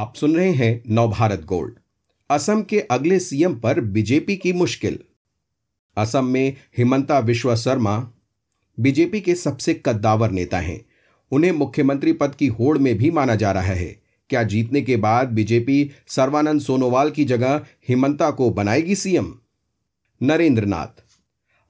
आप सुन रहे हैं नवभारत गोल्ड। असम के अगले सीएम पर बीजेपी की मुश्किल। असम में हिमंता विश्व शर्मा बीजेपी के सबसे कद्दावर नेता हैं। उन्हें मुख्यमंत्री पद की होड़ में भी माना जा रहा है। क्या जीतने के बाद बीजेपी सर्वानंद सोनोवाल की जगह हिमंता को बनाएगी सीएम? नरेंद्र नाथ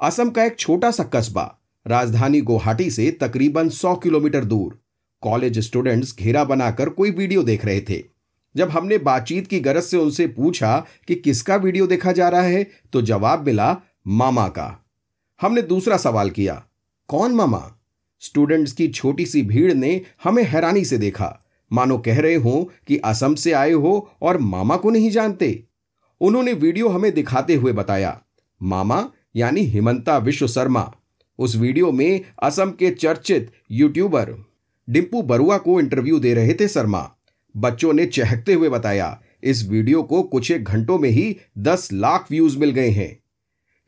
असम का एक छोटा सा कस्बा, राजधानी गुवाहाटी से तकरीबन 100 किलोमीटर दूर। कॉलेज स्टूडेंट्स घेरा बनाकर कोई वीडियो देख रहे थे। जब हमने बातचीत की गरज से उनसे पूछा कि किसका वीडियो देखा जा रहा है तो जवाब मिला, मामा का। हमने दूसरा सवाल किया, कौन मामा? स्टूडेंट्स की छोटी सी भीड़ ने हमें हैरानी से देखा। मानो कह रहे हो कि असम से आए हो और मामा को नहीं जानते। उन्होंने वीडियो हमें दिखाते हुए बताया, मामा यानी हिमंता विश्व शर्मा, उस वीडियो में असम के चर्चित यूट्यूबर डिम्पू बरुआ को इंटरव्यू दे रहे थे शर्मा। बच्चों ने चहकते हुए बताया, इस वीडियो को कुछ एक घंटों में ही दस लाख व्यूज़ मिल गए हैं।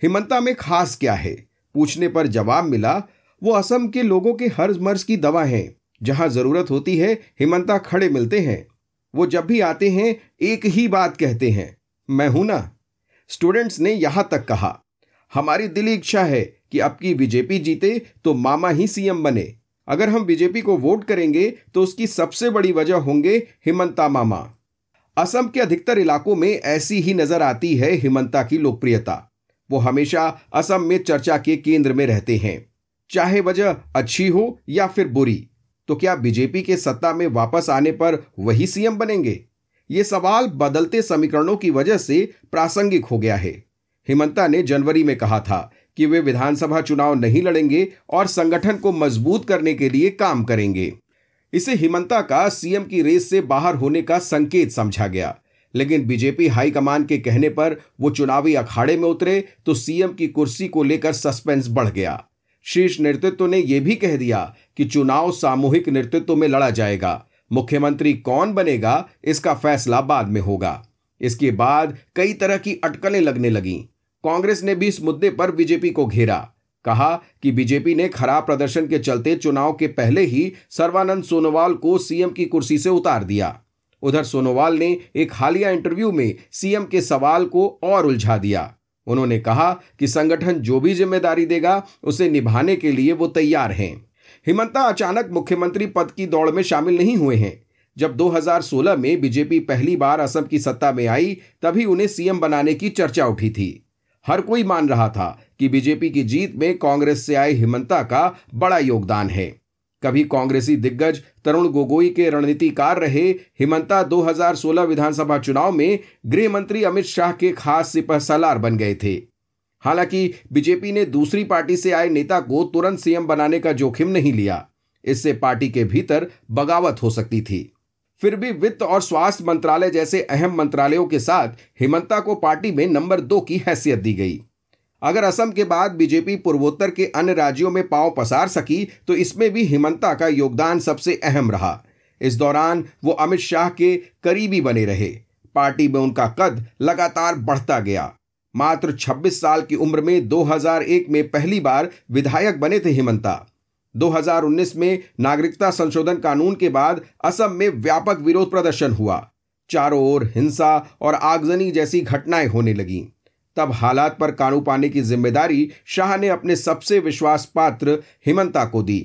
हिमंता में खास क्या है? पूछने पर जवाब मिला, वो असम के लोगों के हर मर्ज की दवा है। जहाँ ज़रूरत होती है, हिमंता खड़े मिलते हैं। वो जब भी आते हैं, एक ही बात कहते हैं, मैं हूँ ना? स्टूडेंट्स ने यहाँ तक कहा, हमारी दिली इच्छा है कि अब की बीजेपी जीते तो मामा ही सीएम बने। अगर हम बीजेपी को वोट करेंगे तो उसकी सबसे बड़ी वजह होंगे हिमंता मामा। असम के अधिकतर इलाकों में ऐसी ही नज़र आती है हिमंता की लोकप्रियता। वो हमेशा असम में चर्चा के केंद्र में रहते हैं। चाहे वजह अच्छी हो या फिर बुरी तो क्या बीजेपी के सत्ता में वापस आने पर वही सीएम बनेंगे? ये सवाल बदलते समीकरणों की वजह से प्रासंगिक हो गया है। हिमंता ने जनवरी में कहा था कि वे विधानसभा चुनाव नहीं लड़ेंगे और संगठन को मज़बूत करने के लिए काम करेंगे। इसे हिमंता का सीएम की रेस से बाहर होने का संकेत समझा गया। लेकिन बीजेपी हाईकमान के कहने पर वो चुनावी अखाड़े में उतरे तो सीएम की कुर्सी को लेकर सस्पेंस बढ़ गया। शीर्ष नेतृत्व ने यह भी कह दिया कि चुनाव सामूहिक नेतृत्व में लड़ा जाएगा। मुख्यमंत्री कौन बनेगा, इसका फैसला बाद में होगा। इसके बाद कई तरह की अटकलें लगने लगीं। कांग्रेस ने भी इस मुद्दे पर बीजेपी को घेरा। कहा कि बीजेपी ने खराब प्रदर्शन के चलते चुनाव के पहले ही सर्वानंद सोनोवाल को सीएम की कुर्सी से उतार दिया। उधर सोनोवाल ने एक हालिया इंटरव्यू में सीएम के सवाल को और उलझा दिया। उन्होंने कहा कि संगठन जो भी ज़िम्मेदारी देगा, उसे निभाने के लिए वो तैयार हैं। हिमंता अचानक मुख्यमंत्री पद की दौड़ में शामिल नहीं हुए हैं। जब 2016 में बीजेपी पहली बार असम की सत्ता में आई, तभी उन्हें सीएम बनाने की चर्चा उठी थी। हर कोई मान रहा था कि बीजेपी की जीत में कांग्रेस से आए हिमंता का बड़ा योगदान है। कभी कांग्रेसी दिग्गज तरुण गोगोई के रणनीतिकार रहे हिमंता 2016 विधानसभा चुनाव में गृह मंत्री अमित शाह के खास सिपह सलार बन गए थे। हालाँकि बीजेपी ने दूसरी पार्टी से आए नेता को तुरंत सीएम बनाने का जोखिम नहीं लिया। इससे पार्टी के भीतर बगावत हो सकती थी। फिर भी वित्त और स्वास्थ्य मंत्रालय जैसे अहम मंत्रालयों के साथ हिमंता को पार्टी में नंबर दो की हैसियत दी गई। अगर असम के बाद बीजेपी पूर्वोत्तर के अन्य राज्यों में पाँव पसार सकी तो इसमें भी हिमंता का योगदान सबसे अहम रहा। इस दौरान वो अमित शाह के करीबी बने रहे। पार्टी में उनका कद लगातार बढ़ता गया। मात्र 26 साल की उम्र में 2001 में पहली बार विधायक बने थे हिमंता। 2019 में नागरिकता संशोधन कानून के बाद असम में व्यापक विरोध प्रदर्शन हुआ। चारों ओर हिंसा और आगजनी जैसी घटनाएँ होने लगीं। तब हालात पर कानू पाने की ज़िम्मेदारी शाह ने अपने सबसे विश्वास पात्र हिमंता को दी।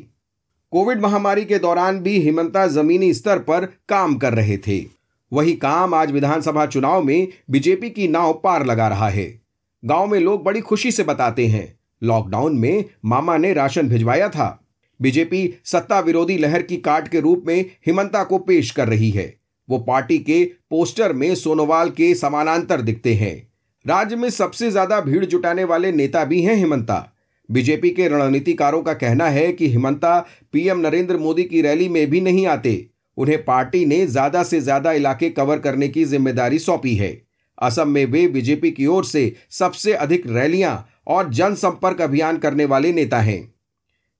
कोविड महामारी के दौरान भी हिमंता जमीनी स्तर पर काम कर रहे थे। वही काम आज विधानसभा चुनाव में बीजेपी की नाव पार लगा रहा है। गाँव में लोग बड़ी खुशी से बताते हैं, लॉकडाउन में मामा ने राशन भिजवाया था। बीजेपी सत्ता विरोधी लहर की काट के रूप में हिमंता को पेश कर रही है। वो पार्टी के पोस्टर में सोनोवाल के समानांतर दिखते हैं। राज्य में सबसे ज़्यादा भीड़ जुटाने वाले नेता भी हैं हिमंता। बीजेपी के रणनीतिकारों का कहना है कि हिमंता पीएम नरेंद्र मोदी की रैली में भी नहीं आते। उन्हें पार्टी ने ज़्यादा से ज़्यादा इलाके कवर करने की ज़िम्मेदारी सौंपी है। असम में वे बीजेपी की ओर से सबसे अधिक रैलियाँ और जनसंपर्क अभियान करने वाले नेता हैं।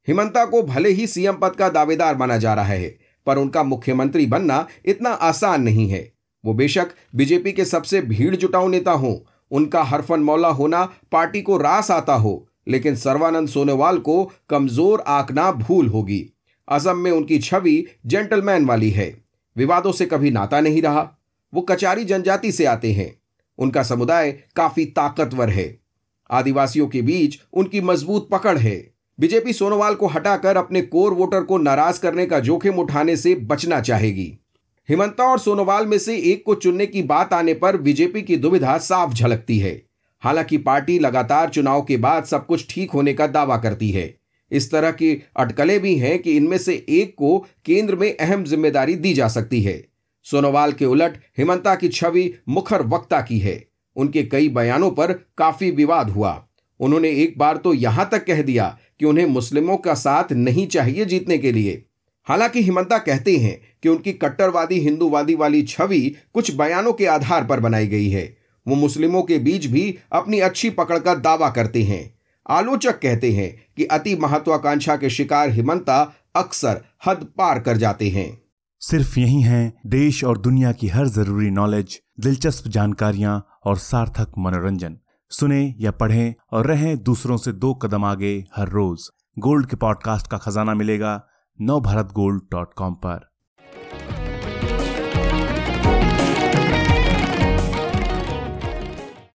हिमंता को भले ही सीएम पद का दावेदार माना जा रहा है, पर उनका मुख्यमंत्री बनना इतना आसान नहीं है। वो बेशक बीजेपी के सबसे भीड़ जुटाऊ नेता हो, उनका हरफन मौला होना पार्टी को रास आता हो, लेकिन सर्वानंद सोनोवाल को कमज़ोर आंकना भूल होगी। असम में उनकी छवि जेंटलमैन वाली है, विवादों से कभी नाता नहीं रहा, वो कचारी जनजाति से आते हैं, उनका समुदाय काफ़ी ताकतवर है। आदिवासियों के बीच उनकी मज़बूत पकड़ है। बीजेपी सोनोवाल को हटाकर अपने कोर वोटर को नाराज़ करने का जोखिम उठाने से बचना चाहेगी। हिमंता और सोनोवाल में से एक को चुनने की बात आने पर बीजेपी की दुविधा साफ़ झलकती है। हालाँकि पार्टी लगातार चुनाव के बाद सब कुछ ठीक होने का दावा करती है। इस तरह की अटकलें भी हैं कि इनमें से एक को केंद्र में अहम ज़िम्मेदारी दी जा सकती है। सोनोवाल के उलट हिमंता की छवि मुखर वक्ता की है। उनके कई बयानों पर काफ़ी विवाद हुआ। उन्होंने एक बार तो यहाँ तक कह दिया कि उन्हें मुस्लिमों का साथ नहीं चाहिए जीतने के लिए। हालाँकि हिमंता कहते हैं कि उनकी कट्टरवादी हिंदूवादी वाली छवि कुछ बयानों के आधार पर बनाई गई है। वो मुस्लिमों के बीच भी अपनी अच्छी पकड़ का दावा करते हैं। आलोचक कहते हैं कि अति महत्वाकांक्षा के शिकार हिमंता अक्सर हद पार कर जाते हैं। सिर्फ़ यही है, देश और दुनिया की हर ज़रूरी नॉलेज, दिलचस्प जानकारियाँ और सार्थक मनोरंजन। सुने या पढ़ें और रहें दूसरों से दो कदम आगे हर रोज। गोल्ड के पॉडकास्ट का खजाना मिलेगा नव भारत गोल्ड डॉट कॉम पर।